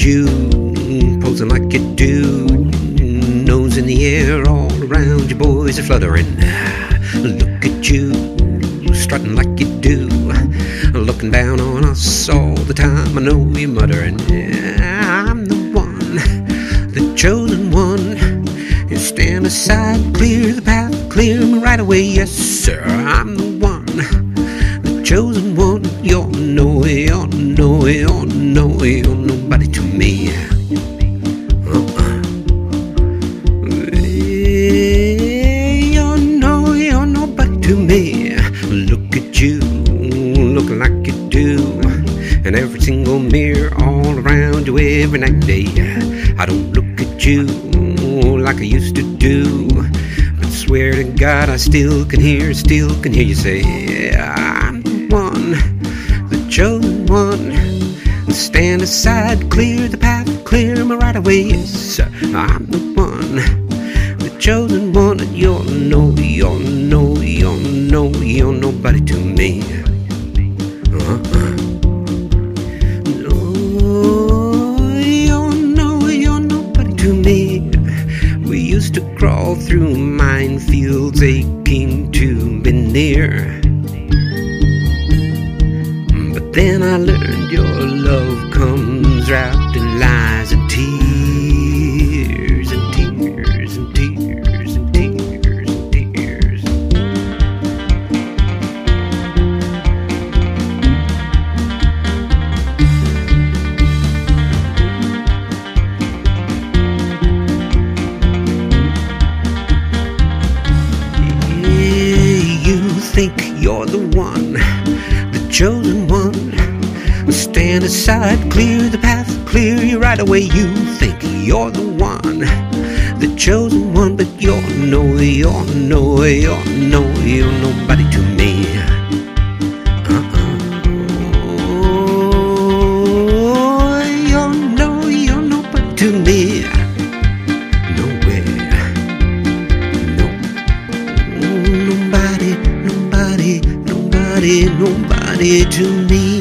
You posing like a dude, nose in the air, all around your boys are fluttering. Look at you, strutting like you do, looking down on us all the time. I know you're muttering, yeah, I'm the one, the chosen one. You stand aside, clear the path, clear me right away, yes, sir, I'm the one, the chosen one. You're no, you're no, you're no, you're nobody to me. You're no, you're nobody to me. Look at you, looking like you do. And every single mirror all around you every night day. I don't look at you like I used to do. But swear to God, I still can hear, still can hear you say, I'm the one, the chosen one. Stand aside, clear the path, clear my right away. Yes, I'm the one, the chosen one. You're no, you're no, you're no, you're nobody to me. Uh-uh. No, you're no, you're nobody to me. We used to crawl through minefields aching to be near. But then I learned your love comes wrapped in lies and tears and tears and tears and tears and tears. You think you're the one, the chosen one. Stand aside, clear the path, clear you right away. You think you're the one, the chosen one, but you're no, you're no, you're no, you're nobody to me. Uh-uh. Nobody, nobody, nobody to me.